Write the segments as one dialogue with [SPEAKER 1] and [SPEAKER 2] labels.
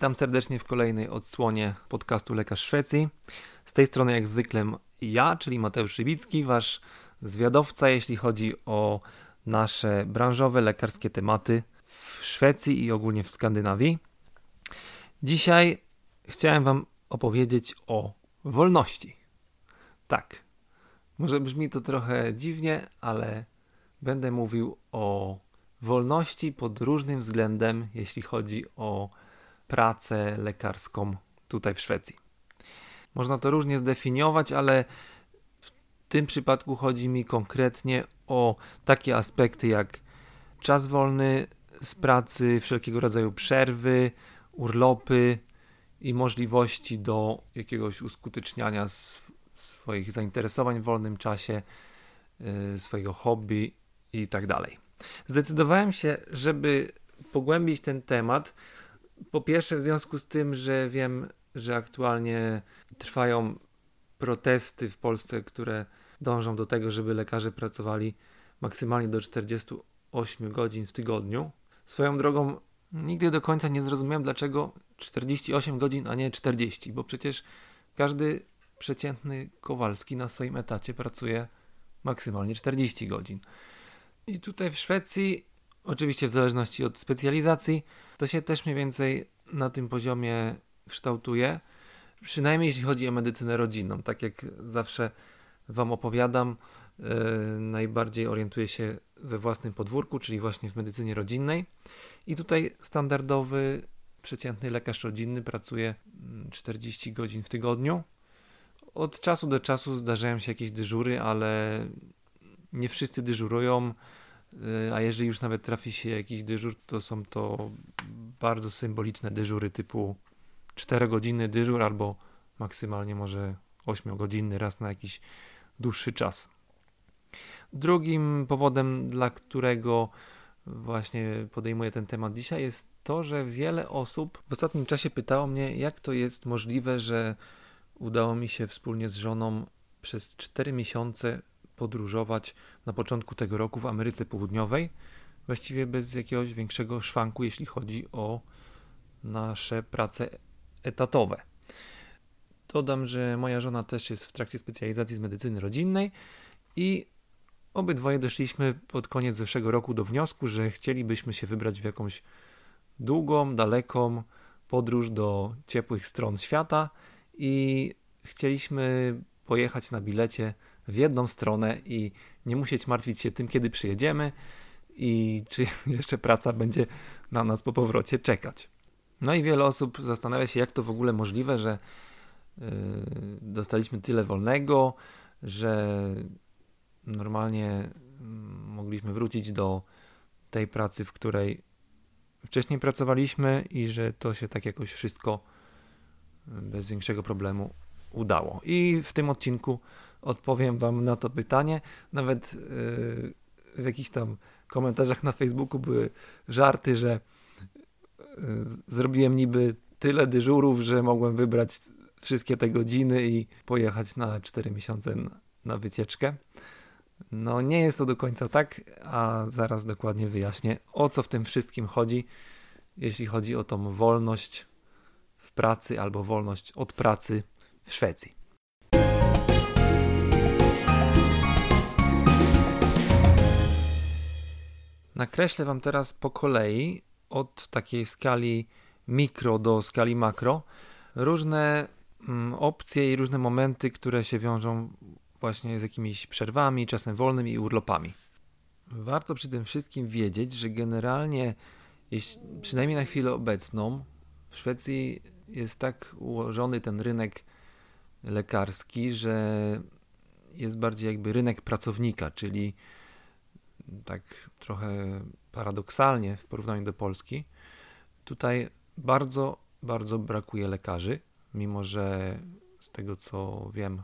[SPEAKER 1] Witam serdecznie w kolejnej odsłonie podcastu Lekarz Szwecji. Z tej strony jak zwykle ja, czyli Mateusz Szybicki, wasz zwiadowca, jeśli chodzi o nasze branżowe, lekarskie tematy w Szwecji i ogólnie w Skandynawii. Dzisiaj chciałem wam opowiedzieć o wolności. Tak, może brzmi to trochę dziwnie, ale będę mówił o wolności pod różnym względem, jeśli chodzi o pracę lekarską tutaj w Szwecji. Można to różnie zdefiniować, ale w tym przypadku chodzi mi konkretnie o takie aspekty jak czas wolny z pracy, wszelkiego rodzaju przerwy, urlopy i możliwości do jakiegoś uskuteczniania swoich zainteresowań w wolnym czasie, yy, swojego hobby i tak dalej. Zdecydowałem się, żeby pogłębić ten temat, po pierwsze, w związku z tym, że wiem, że aktualnie trwają protesty w Polsce, które dążą do tego, żeby lekarze pracowali maksymalnie do 48 godzin w tygodniu. Swoją drogą, nigdy do końca nie zrozumiałem, dlaczego 48 godzin, a nie 40, bo przecież każdy przeciętny Kowalski na swoim etacie pracuje maksymalnie 40 godzin. I tutaj w Szwecji Oczywiście w zależności od specjalizacji, to się też mniej więcej na tym poziomie kształtuje. Przynajmniej jeśli chodzi o medycynę rodzinną. Tak jak zawsze Wam opowiadam, yy, najbardziej orientuję się we własnym podwórku, czyli właśnie w medycynie rodzinnej. I tutaj standardowy, przeciętny lekarz rodzinny pracuje 40 mm, godzin w tygodniu. Od czasu do czasu zdarzają się jakieś dyżury, ale nie wszyscy dyżurują. Y, a jeżeli już nawet trafi się jakiś dyżur, to są to bardzo symboliczne dyżury typu 4 godziny dyżur albo maksymalnie może 8 godziny raz na jakiś dłuższy czas. Drugim powodem, dla którego właśnie podejmuję ten temat dzisiaj, jest to, że wiele osób w ostatnim czasie pytało mnie, jak to jest możliwe, że udało mi się wspólnie z żoną przez 4 miesiące podróżować na początku tego roku w Ameryce Południowej, właściwie bez jakiegoś większego szwanku, jeśli chodzi o nasze prace etatowe. Dodam, że moja żona też jest w trakcie specjalizacji z medycyny rodzinnej i obydwoje doszliśmy pod koniec zeszłego roku do wniosku, że chcielibyśmy się wybrać w jakąś długą, daleką podróż do ciepłych stron świata i chcieliśmy pojechać na bilecie w jedną stronę i nie musieć martwić się tym, kiedy przyjedziemy i czy jeszcze praca będzie na nas po powrocie czekać. No i wiele osób zastanawia się, jak to w ogóle możliwe, że yy, dostaliśmy tyle wolnego, że normalnie yy, mogliśmy wrócić do tej pracy, w której wcześniej pracowaliśmy i że to się tak jakoś wszystko bez większego problemu udało. I w tym odcinku odpowiem Wam na to pytanie. Nawet yy, w jakichś tam komentarzach na Facebooku były żarty, że yy, zrobiłem niby tyle dyżurów, że mogłem wybrać wszystkie te godziny i pojechać na 4 miesiące na wycieczkę. No, nie jest to do końca tak, a zaraz dokładnie wyjaśnię, o co w tym wszystkim chodzi, jeśli chodzi o tą wolność w pracy albo wolność od pracy w Szwecji. Nakreślę Wam teraz po kolei od takiej skali mikro do skali makro różne mm, opcje i różne momenty, które się wiążą właśnie z jakimiś przerwami, czasem wolnym i urlopami. Warto przy tym wszystkim wiedzieć, że generalnie, jeśli, przynajmniej na chwilę obecną, w Szwecji jest tak ułożony ten rynek lekarski, że jest bardziej jakby rynek pracownika, czyli tak trochę paradoksalnie w porównaniu do Polski, tutaj bardzo, bardzo brakuje lekarzy, mimo że z tego co wiem,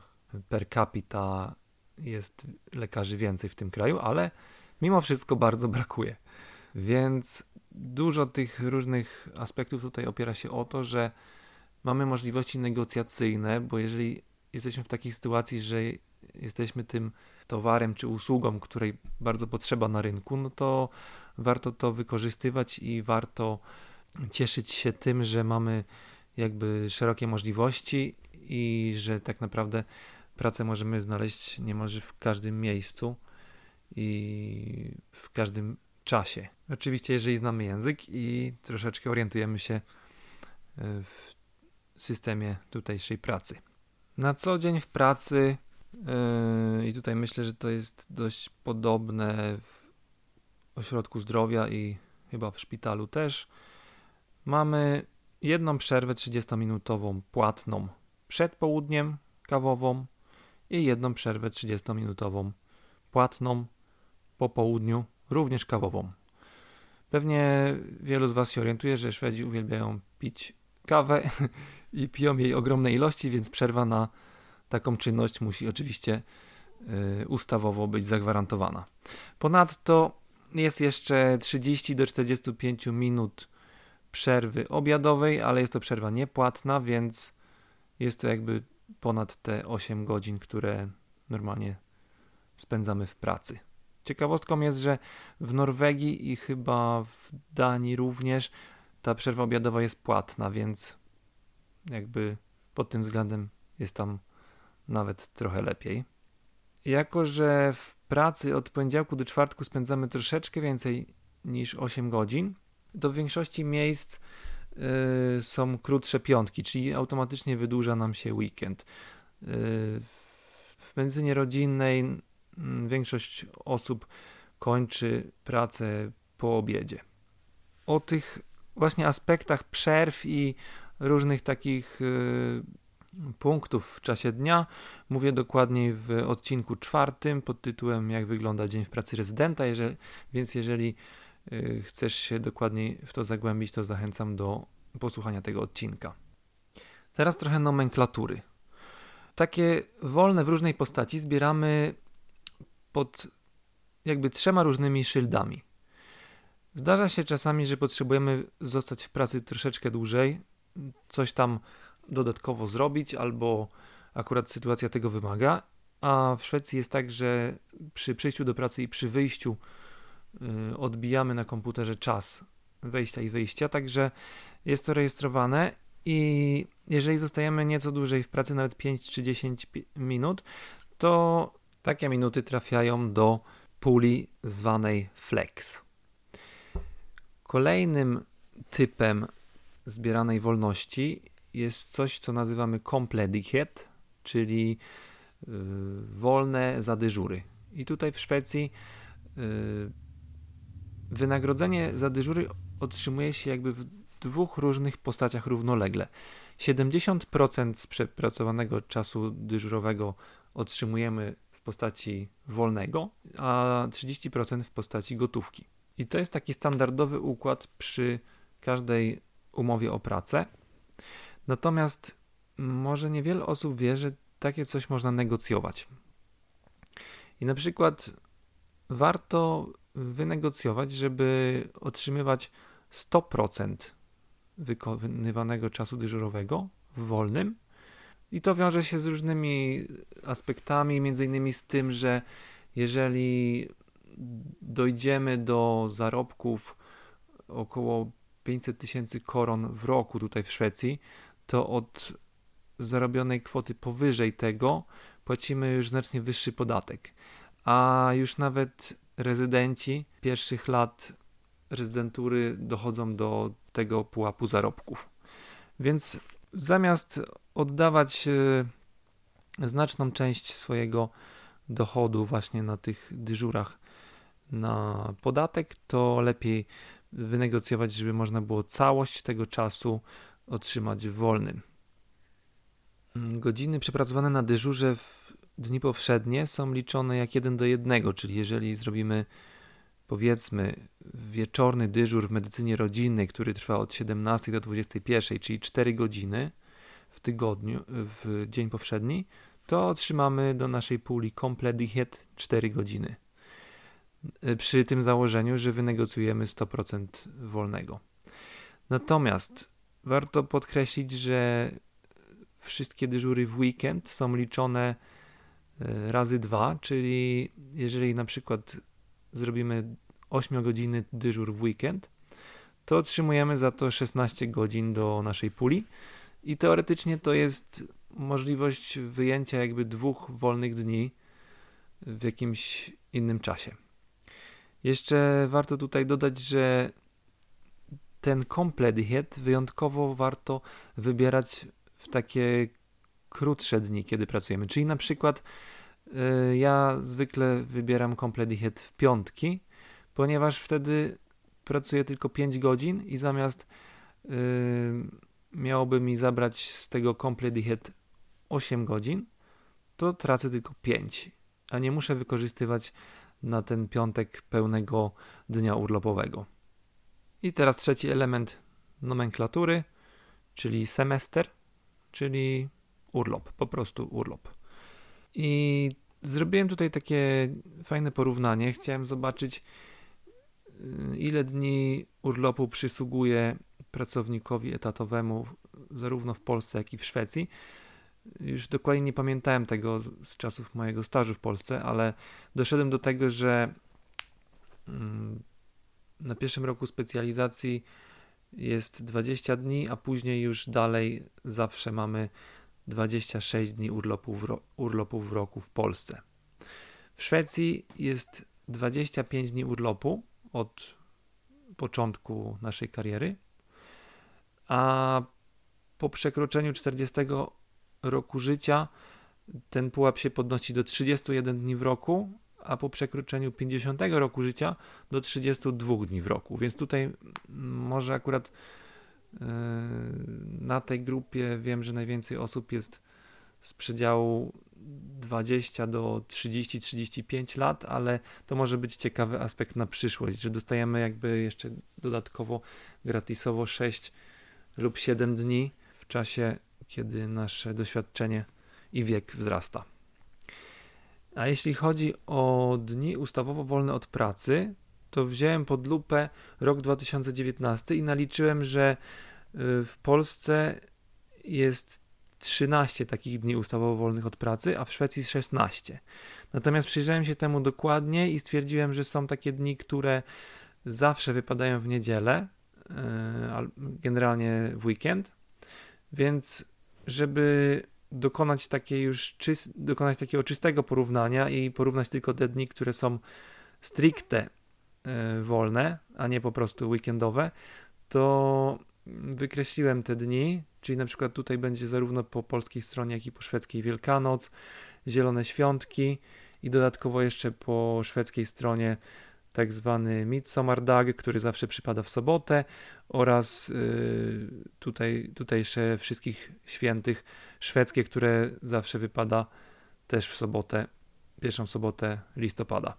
[SPEAKER 1] per capita jest lekarzy więcej w tym kraju, ale mimo wszystko bardzo brakuje. Więc dużo tych różnych aspektów tutaj opiera się o to, że mamy możliwości negocjacyjne, bo jeżeli jesteśmy w takiej sytuacji, że jesteśmy tym towarem czy usługą, której bardzo potrzeba na rynku, no to warto to wykorzystywać i warto cieszyć się tym, że mamy jakby szerokie możliwości i że tak naprawdę pracę możemy znaleźć niemalże w każdym miejscu i w każdym czasie. Oczywiście, jeżeli znamy język i troszeczkę orientujemy się e, w systemie tutejszej pracy. Na co dzień w pracy, yy, i tutaj myślę, że to jest dość podobne w ośrodku zdrowia i chyba w szpitalu też, mamy jedną przerwę 30-minutową płatną przed południem kawową i jedną przerwę 30-minutową płatną po południu, również kawową. Pewnie wielu z Was się orientuje, że Szwedzi uwielbiają pić kawę i piją jej ogromne ilości, więc przerwa na taką czynność musi oczywiście y, ustawowo być zagwarantowana. Ponadto jest jeszcze 30 do 45 minut przerwy obiadowej, ale jest to przerwa niepłatna, więc jest to jakby ponad te 8 godzin, które normalnie spędzamy w pracy. Ciekawostką jest, że w Norwegii i chyba w Danii również ta przerwa obiadowa jest płatna, więc jakby pod tym względem jest tam nawet trochę lepiej. Jako, że w pracy od poniedziałku do czwartku spędzamy troszeczkę więcej niż 8 godzin, to w większości miejsc yy, są krótsze piątki, czyli automatycznie wydłuża nam się weekend. Yy, w medycynie rodzinnej yy, większość osób kończy pracę po obiedzie. O tych właśnie aspektach przerw i różnych takich y, punktów w czasie dnia. Mówię dokładniej w odcinku czwartym pod tytułem Jak wygląda dzień w pracy rezydenta. Jeżeli, więc jeżeli y, chcesz się dokładniej w to zagłębić, to zachęcam do posłuchania tego odcinka. Teraz trochę nomenklatury. Takie wolne w różnej postaci zbieramy pod jakby trzema różnymi szyldami. Zdarza się czasami, że potrzebujemy zostać w pracy troszeczkę dłużej, coś tam dodatkowo zrobić, albo akurat sytuacja tego wymaga. A w Szwecji jest tak, że przy przyjściu do pracy i przy wyjściu y, odbijamy na komputerze czas wejścia i wyjścia, także jest to rejestrowane i jeżeli zostajemy nieco dłużej w pracy, nawet 5 czy 10 minut, to takie minuty trafiają do puli zwanej flex. Kolejnym typem zbieranej wolności jest coś, co nazywamy kompledighet, czyli yy, wolne za dyżury. I tutaj w Szwecji yy, wynagrodzenie za dyżury otrzymuje się jakby w dwóch różnych postaciach równolegle. 70% z przepracowanego czasu dyżurowego otrzymujemy w postaci wolnego, a 30% w postaci gotówki. I to jest taki standardowy układ przy każdej umowie o pracę. Natomiast może niewiele osób wie, że takie coś można negocjować. I na przykład warto wynegocjować, żeby otrzymywać 100% wykonywanego czasu dyżurowego w wolnym. I to wiąże się z różnymi aspektami, między innymi z tym, że jeżeli dojdziemy do zarobków około 500 tysięcy koron w roku tutaj w Szwecji, to od zarobionej kwoty powyżej tego płacimy już znacznie wyższy podatek. A już nawet rezydenci pierwszych lat rezydentury dochodzą do tego pułapu zarobków. Więc zamiast oddawać e, znaczną część swojego dochodu właśnie na tych dyżurach na podatek, to lepiej wynegocjować, żeby można było całość tego czasu otrzymać wolnym. Godziny przepracowane na dyżurze w dni powszednie są liczone jak jeden do jednego, czyli jeżeli zrobimy powiedzmy wieczorny dyżur w medycynie rodzinnej, który trwa od 17 do 21, czyli 4 godziny w tygodniu, w dzień powszedni, to otrzymamy do naszej puli komplet 4 godziny. Y, przy tym założeniu, że wynegocjujemy 100% wolnego. Natomiast warto podkreślić, że wszystkie dyżury w weekend są liczone y, razy dwa, czyli jeżeli na przykład zrobimy 8 godziny dyżur w weekend, to otrzymujemy za to 16 godzin do naszej puli i teoretycznie to jest możliwość wyjęcia jakby dwóch wolnych dni w jakimś innym czasie. Jeszcze warto tutaj dodać, że ten komplet wyjątkowo warto wybierać w takie krótsze dni, kiedy pracujemy. Czyli na przykład y, ja zwykle wybieram komplet w piątki, ponieważ wtedy pracuję tylko 5 godzin i zamiast y, miałoby mi zabrać z tego komplet 8 godzin, to tracę tylko 5, a nie muszę wykorzystywać na ten piątek pełnego dnia urlopowego. I teraz trzeci element nomenklatury, czyli semester, czyli urlop, po prostu urlop. I zrobiłem tutaj takie fajne porównanie. Chciałem zobaczyć, y, ile dni urlopu przysługuje pracownikowi etatowemu, zarówno w Polsce, jak i w Szwecji. Już dokładnie nie pamiętałem tego z czasów mojego stażu w Polsce, ale doszedłem do tego, że mm, na pierwszym roku specjalizacji jest 20 dni, a później już dalej zawsze mamy 26 dni urlopu w, ro- urlopu w roku w Polsce. W Szwecji jest 25 dni urlopu od początku naszej kariery, a po przekroczeniu 40 roku życia ten pułap się podnosi do 31 dni w roku, a po przekroczeniu 50 roku życia do 32 dni w roku. Więc tutaj może akurat yy, na tej grupie wiem, że najwięcej osób jest z przedziału 20 do 30-35 lat, ale to może być ciekawy aspekt na przyszłość, że dostajemy jakby jeszcze dodatkowo gratisowo 6 lub 7 dni w czasie, kiedy nasze doświadczenie i wiek wzrasta. A jeśli chodzi o dni ustawowo wolne od pracy, to wziąłem pod lupę rok 2019 i naliczyłem, że y, w Polsce jest 13 takich dni ustawowo wolnych od pracy, a w Szwecji 16. Natomiast przyjrzałem się temu dokładnie i stwierdziłem, że są takie dni, które zawsze wypadają w niedzielę, y, generalnie w weekend, więc żeby dokonać takiej już dokonać takiego czystego porównania i porównać tylko te dni, które są stricte y, wolne, a nie po prostu weekendowe, to wykreśliłem te dni, czyli na przykład tutaj będzie zarówno po polskiej stronie, jak i po szwedzkiej Wielkanoc, Zielone Świątki i dodatkowo jeszcze po szwedzkiej stronie tak zwany Midsommardag, który zawsze przypada w sobotę oraz y, tutaj, tutejsze wszystkich świętych szwedzkie, które zawsze wypada też w sobotę, pierwszą sobotę listopada.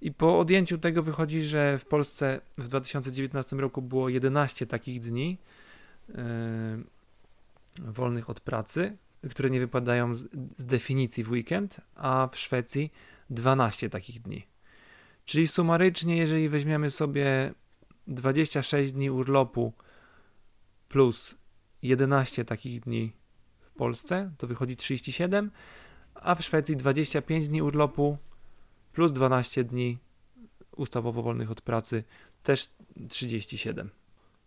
[SPEAKER 1] I po odjęciu tego wychodzi, że w Polsce w 2019 roku było 11 takich dni yy, wolnych od pracy, które nie wypadają z, z, definicji w weekend, a w Szwecji 12 takich dni. Czyli sumarycznie, jeżeli weźmiemy sobie 26 dni urlopu plus 11 takich dni Polsce, to wychodzi 37, a w Szwecji 25 dni urlopu plus 12 dni ustawowo wolnych od pracy, też 37.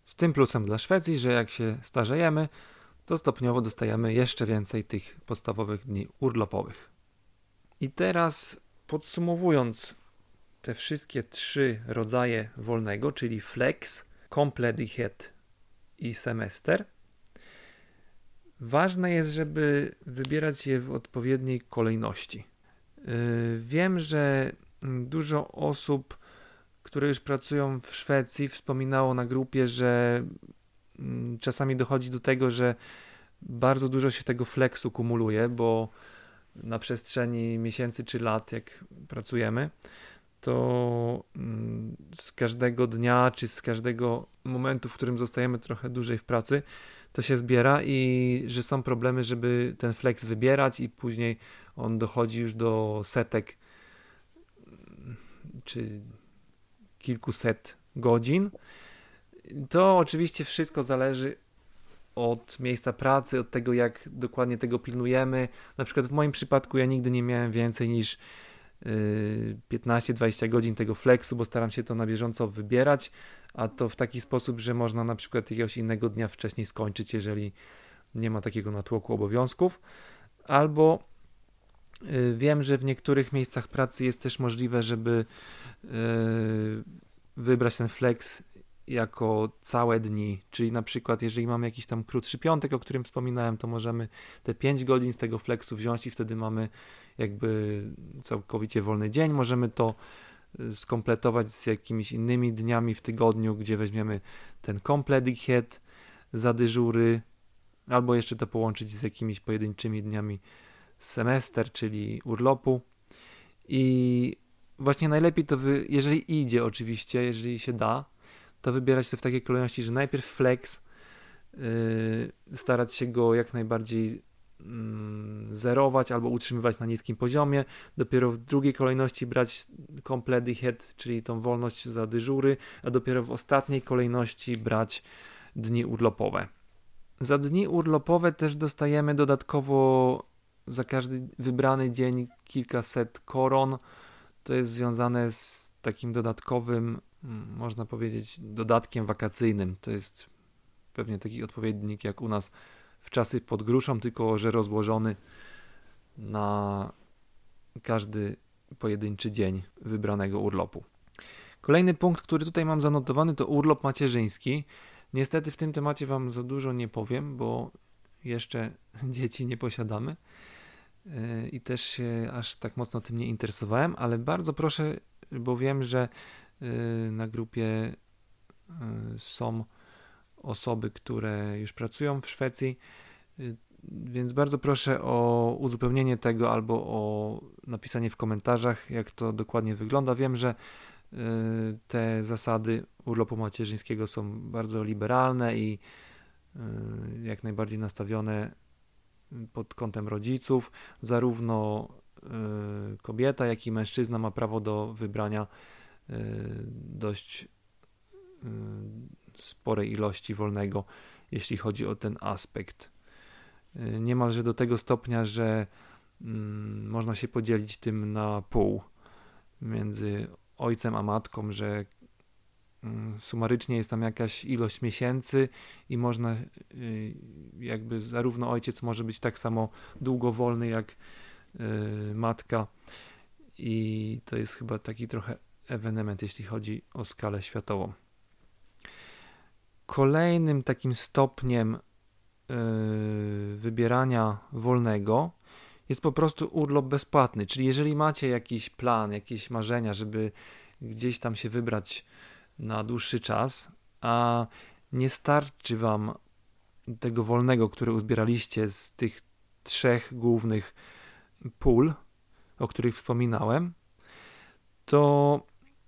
[SPEAKER 1] Z tym plusem dla Szwecji, że jak się starzejemy, to stopniowo dostajemy jeszcze więcej tych podstawowych dni urlopowych. I teraz podsumowując te wszystkie trzy rodzaje wolnego, czyli flex, kompledighet i semester, ważne jest, żeby wybierać je w odpowiedniej kolejności. Yy, wiem, że dużo osób, które już pracują w Szwecji, wspominało na grupie, że mm, czasami dochodzi do tego, że bardzo dużo się tego flexu kumuluje, bo na przestrzeni miesięcy czy lat, jak pracujemy, to mm, z każdego dnia czy z każdego momentu, w którym zostajemy trochę dłużej w pracy, to się zbiera i że są problemy, żeby ten flex wybierać i później on dochodzi już do setek czy kilkuset godzin. To oczywiście wszystko zależy od miejsca pracy, od tego, jak dokładnie tego pilnujemy. Na przykład w moim przypadku ja nigdy nie miałem więcej niż 15-20 godzin tego flexu, bo staram się to na bieżąco wybierać, a to w taki sposób, że można na przykład jakiegoś innego dnia wcześniej skończyć, jeżeli nie ma takiego natłoku obowiązków. Albo y, wiem, że w niektórych miejscach pracy jest też możliwe, żeby y, wybrać ten flex jako całe dni, czyli na przykład jeżeli mamy jakiś tam krótszy piątek, o którym wspominałem, to możemy te 5 godzin z tego flexu wziąć i wtedy mamy jakby całkowicie wolny dzień. Możemy to y, skompletować z jakimiś innymi dniami w tygodniu, gdzie weźmiemy ten komplet za dyżury, albo jeszcze to połączyć z jakimiś pojedynczymi dniami semester, czyli urlopu. I właśnie najlepiej to, wy, jeżeli idzie oczywiście, jeżeli się da, to wybierać to w takiej kolejności, że najpierw flex, yy, starać się go jak najbardziej zerować albo utrzymywać na niskim poziomie. Dopiero w drugiej kolejności brać complete head, czyli tą wolność za dyżury, a dopiero w ostatniej kolejności brać dni urlopowe. Za dni urlopowe też dostajemy dodatkowo za każdy wybrany dzień kilkaset koron. To jest związane z takim dodatkowym, mm, można powiedzieć, dodatkiem wakacyjnym. To jest pewnie taki odpowiednik jak u nas w czasy pod gruszą, tylko że rozłożony na każdy pojedynczy dzień wybranego urlopu. Kolejny punkt, który tutaj mam zanotowany, to urlop macierzyński. Niestety w tym temacie Wam za dużo nie powiem, bo jeszcze dzieci nie posiadamy yy, i też się aż tak mocno tym nie interesowałem, ale bardzo proszę, bo wiem, że yy, na grupie yy, są osoby, które już pracują w Szwecji, y, więc bardzo proszę o uzupełnienie tego albo o napisanie w komentarzach, jak to dokładnie wygląda. Wiem, że y, te zasady urlopu macierzyńskiego są bardzo liberalne i y, jak najbardziej nastawione pod kątem rodziców. Zarówno kobieta, jak i mężczyzna ma prawo do wybrania dość sporej ilości wolnego, jeśli chodzi o ten aspekt. Y, niemalże do tego stopnia, że mm, można się podzielić tym na pół między ojcem a matką, że mm, sumarycznie jest tam jakaś ilość miesięcy i można y, jakby zarówno ojciec może być tak samo długo wolny jak y, matka i to jest chyba taki trochę ewenement, jeśli chodzi o skalę światową. Kolejnym takim stopniem yy, wybierania wolnego jest po prostu urlop bezpłatny. Czyli jeżeli macie jakiś plan, jakieś marzenia, żeby gdzieś tam się wybrać na dłuższy czas, a nie starczy wam tego wolnego, który uzbieraliście z tych trzech głównych pól, o których wspominałem, to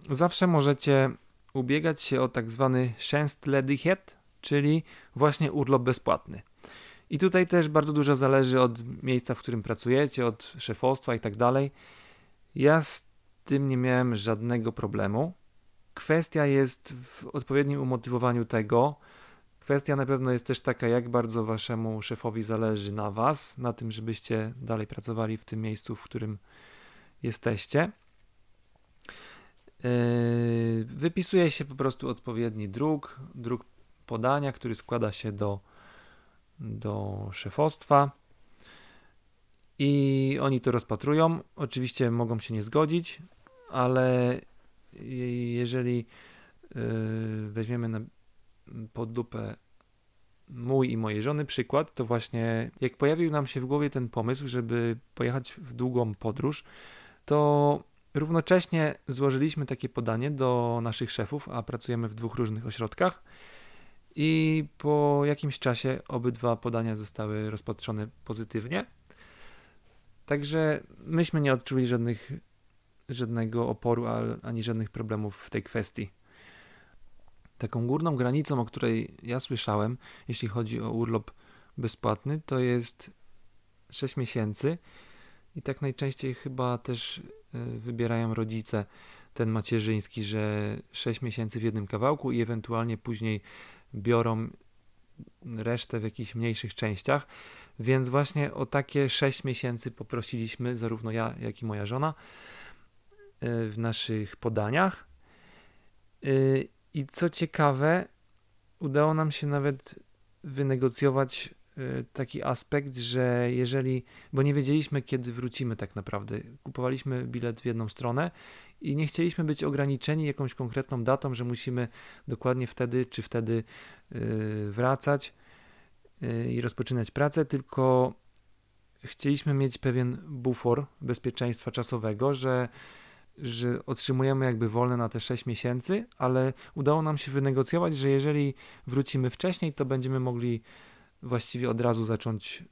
[SPEAKER 1] zawsze możecie ubiegać się o tak zwany Tjänstledighet, czyli właśnie urlop bezpłatny. I tutaj też bardzo dużo zależy od miejsca, w którym pracujecie, od szefostwa i tak dalej. Ja z tym nie miałem żadnego problemu. Kwestia jest w odpowiednim umotywowaniu tego. Kwestia na pewno jest też taka, jak bardzo waszemu szefowi zależy na was, na tym, żebyście dalej pracowali w tym miejscu, w którym jesteście. Yy, wypisuje się po prostu odpowiedni druk, druk podania, który składa się do, do szefostwa i oni to rozpatrują. Oczywiście mogą się nie zgodzić, ale jeżeli yy, weźmiemy na, pod lupę mój i mojej żony przykład, to właśnie jak pojawił nam się w głowie ten pomysł, żeby pojechać w długą podróż, to Równocześnie złożyliśmy takie podanie do naszych szefów, a pracujemy w dwóch różnych ośrodkach. I po jakimś czasie obydwa podania zostały rozpatrzone pozytywnie. Także myśmy nie odczuli żadnych, żadnego oporu ani żadnych problemów w tej kwestii. Taką górną granicą, o której ja słyszałem, jeśli chodzi o urlop bezpłatny, to jest 6 miesięcy. I tak najczęściej chyba też wybierają rodzice ten macierzyński, że 6 miesięcy w jednym kawałku i ewentualnie później biorą resztę w jakichś mniejszych częściach. Więc właśnie o takie 6 miesięcy poprosiliśmy, zarówno ja, jak i moja żona. w naszych podaniach. I co ciekawe, udało nam się nawet wynegocjować Y, taki aspekt, że jeżeli, bo nie wiedzieliśmy kiedy wrócimy tak naprawdę, kupowaliśmy bilet w jedną stronę i nie chcieliśmy być ograniczeni jakąś konkretną datą, że musimy dokładnie wtedy czy wtedy y, wracać y, i rozpoczynać pracę, tylko chcieliśmy mieć pewien bufor bezpieczeństwa czasowego, że że otrzymujemy jakby wolne na te 6 miesięcy, ale udało nam się wynegocjować, że jeżeli wrócimy wcześniej, to będziemy mogli właściwie od razu zacząć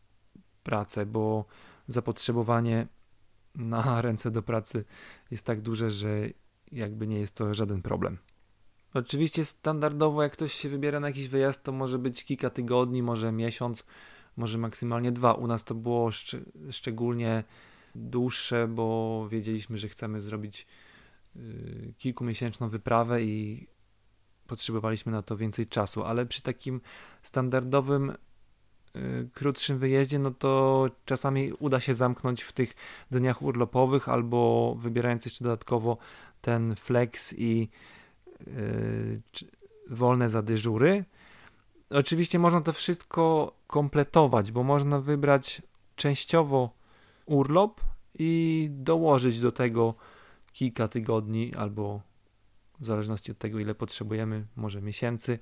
[SPEAKER 1] pracę, bo zapotrzebowanie na ręce do pracy jest tak duże, że jakby nie jest to żaden problem. Oczywiście standardowo, jak ktoś się wybiera na jakiś wyjazd, to może być kilka tygodni, może miesiąc, może maksymalnie dwa. U nas to było szcz- szczególnie dłuższe, bo wiedzieliśmy, że chcemy zrobić yy, kilkumiesięczną wyprawę i potrzebowaliśmy na to więcej czasu, ale przy takim standardowym Y, krótszym wyjeździe, no to czasami uda się zamknąć w tych dniach urlopowych albo wybierając jeszcze dodatkowo ten flex i yy, wolne za dyżury. Oczywiście można to wszystko kompletować, bo można wybrać częściowo urlop i dołożyć do tego kilka tygodni albo w zależności od tego, ile potrzebujemy, może miesięcy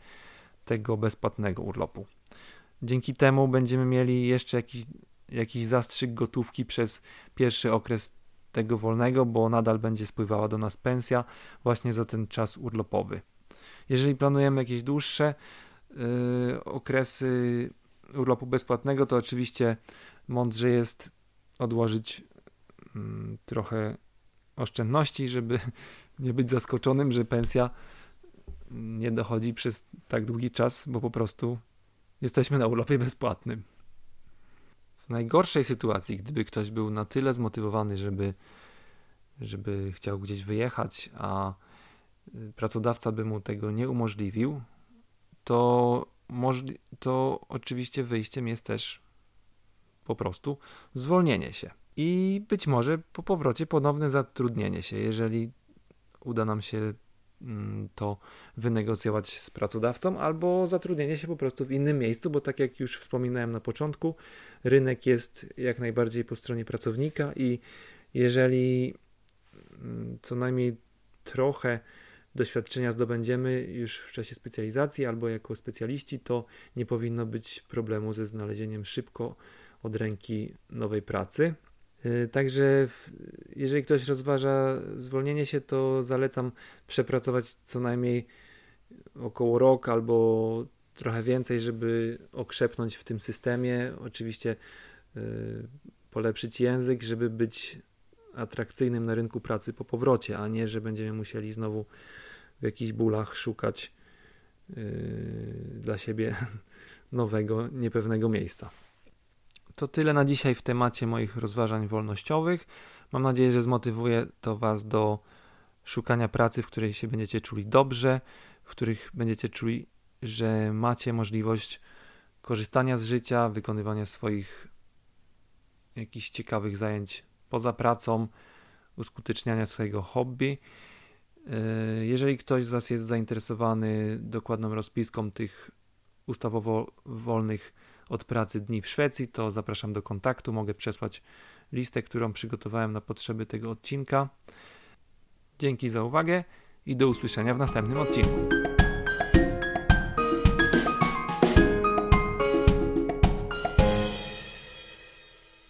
[SPEAKER 1] tego bezpłatnego urlopu. Dzięki temu będziemy mieli jeszcze jakiś, jakiś zastrzyk gotówki przez pierwszy okres tego wolnego, bo nadal będzie spływała do nas pensja właśnie za ten czas urlopowy. Jeżeli planujemy jakieś dłuższe yy, okresy urlopu bezpłatnego, to oczywiście mądrze jest odłożyć yy, trochę oszczędności, żeby nie być zaskoczonym, że pensja nie dochodzi przez tak długi czas, bo po prostu jesteśmy na urlopie bezpłatnym. W najgorszej sytuacji, gdyby ktoś był na tyle zmotywowany, żeby, żeby chciał gdzieś wyjechać, a y, pracodawca by mu tego nie umożliwił, to, to oczywiście wyjściem jest też po prostu zwolnienie się. I być może po powrocie ponowne zatrudnienie się, jeżeli uda nam się to wynegocjować z pracodawcą, albo zatrudnienie się po prostu w innym miejscu, bo tak jak już wspominałem na początku, rynek jest jak najbardziej po stronie pracownika i jeżeli mm, co najmniej trochę doświadczenia zdobędziemy już w czasie specjalizacji albo jako specjaliści, to nie powinno być problemu ze znalezieniem szybko od ręki nowej pracy. Y, także jeżeli ktoś rozważa zwolnienie się, to zalecam przepracować co najmniej około rok albo trochę więcej, żeby okrzepnąć w tym systemie. Oczywiście y, polepszyć język, żeby być atrakcyjnym na rynku pracy po powrocie, a nie, że będziemy musieli znowu w jakichś bólach szukać y, dla siebie nowego, niepewnego miejsca. To tyle na dzisiaj w temacie moich rozważań wolnościowych. Mam nadzieję, że zmotywuje to Was do szukania pracy, w której się będziecie czuli dobrze, w których będziecie czuli, że macie możliwość korzystania z życia, wykonywania swoich jakichś ciekawych zajęć poza pracą, uskuteczniania swojego hobby. Yy, jeżeli ktoś z Was jest zainteresowany dokładną rozpiską tych ustawowo wolnych od pracy dni w Szwecji, to zapraszam do kontaktu. Mogę przesłać listę, którą przygotowałem na potrzeby tego odcinka. Dzięki za uwagę i do usłyszenia w następnym odcinku.